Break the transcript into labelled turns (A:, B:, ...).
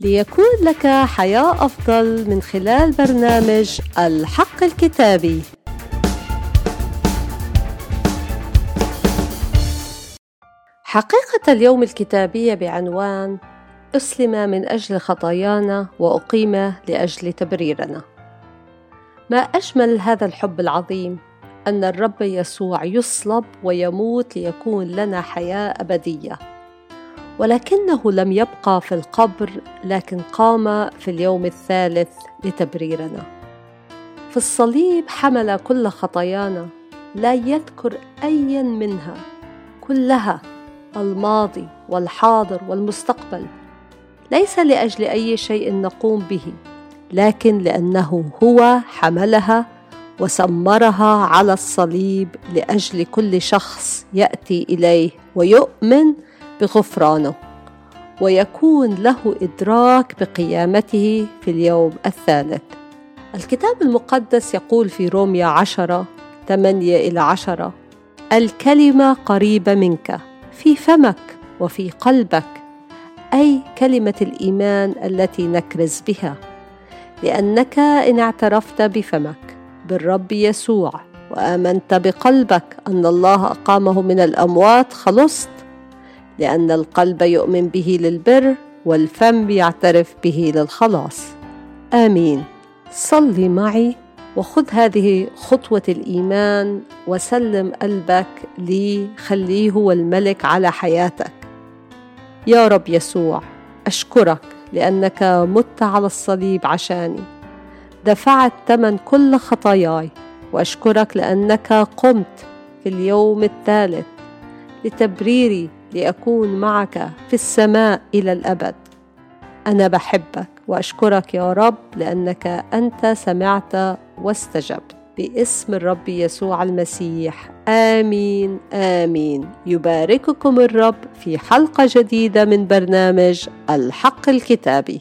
A: ليكون لك حياة أفضل من خلال برنامج الحق الكتابي. حقيقة اليوم الكتابية بعنوان أسلم من أجل خطايانا وأقيم لأجل تبريرنا. ما أجمل هذا الحب العظيم أن الرب يسوع يصلب ويموت ليكون لنا حياة أبدية. ولكنه لم يبقى في القبر لكن قام في اليوم الثالث لتبريرنا. في الصليب حمل كل خطايانا لا يذكر ايا منها كلها الماضي والحاضر والمستقبل. ليس لأجل أي شيء نقوم به لكن لأنه هو حملها وسمرها على الصليب لأجل كل شخص يأتي إليه ويؤمن بغفرانه ويكون له إدراك بقيامته في اليوم الثالث. الكتاب المقدس يقول في روميا عشرة ثمانية إلى عشرة الكلمة قريبة منك في فمك وفي قلبك أي كلمة الإيمان التي نكرز بها لأنك إن اعترفت بفمك بالرب يسوع وآمنت بقلبك أن الله أقامه من الأموات خلصت لأن القلب يؤمن به للبر والفم يعترف به للخلاص. آمين. صلي معي وخذ هذه خطوة الإيمان وسلم قلبك لي خليه هو الملك على حياتك. يا رب يسوع أشكرك لأنك مت على الصليب عشاني. دفعت ثمن كل خطاياي وأشكرك لأنك قمت في اليوم الثالث لتبريري لأكون معك في السماء إلى الأبد. أنا بحبك وأشكرك يا رب لأنك أنت سمعت واستجبت. باسم الرب يسوع المسيح. آمين آمين. يبارككم الرب في حلقة جديدة من برنامج الحق الكتابي.